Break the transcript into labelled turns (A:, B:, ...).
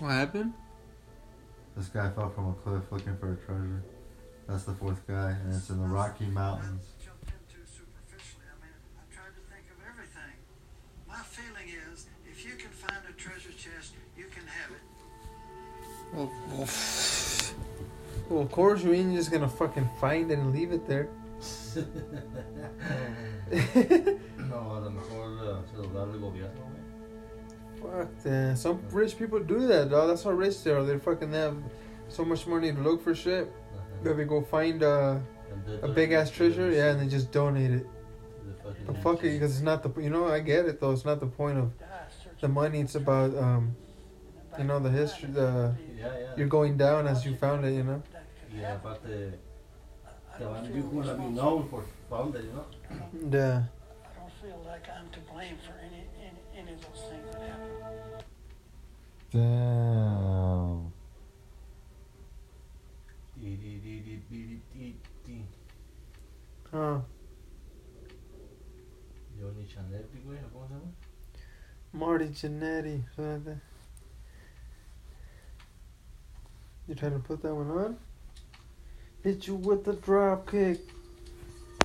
A: What happened?
B: This guy fell from a cliff looking for a treasure. That's the fourth guy, and it's in the Rocky Mountains.
C: Superficially. I mean, I tried to think of everything. My feeling is, if you can find a treasure chest, you can have it.
A: Well, well, well, of course you ain't just gonna fucking find it and leave it there.
D: No, a lo mejor uh, se lo da el gobierno, güey.
A: Fuck that. Some rich people do that, dog. That's how rich they are. They fucking have so much money to look for shit
D: Ajá.
A: that they go find uh, a big ass treasure, yeah, and they just donate it. But fuck it, because it's not the you know I get it though. It's not the point of the money. It's about um, you know the history. The
D: Yeah, yeah.
A: you're going down as you found it. You know.
D: Y aparte, the one you wanna be known for found it, you know?
A: Yeah.
C: I don't feel like I'm to blame for any, any, any of those things that happened.
B: Damn.
D: Di, di, di, di, di, di, di.
A: Huh.
D: Johnny Chanetti, güey, ¿cómo se llama?
A: Marty Jannetty. something like that. You trying to put that one on? Hit you with the drop kick.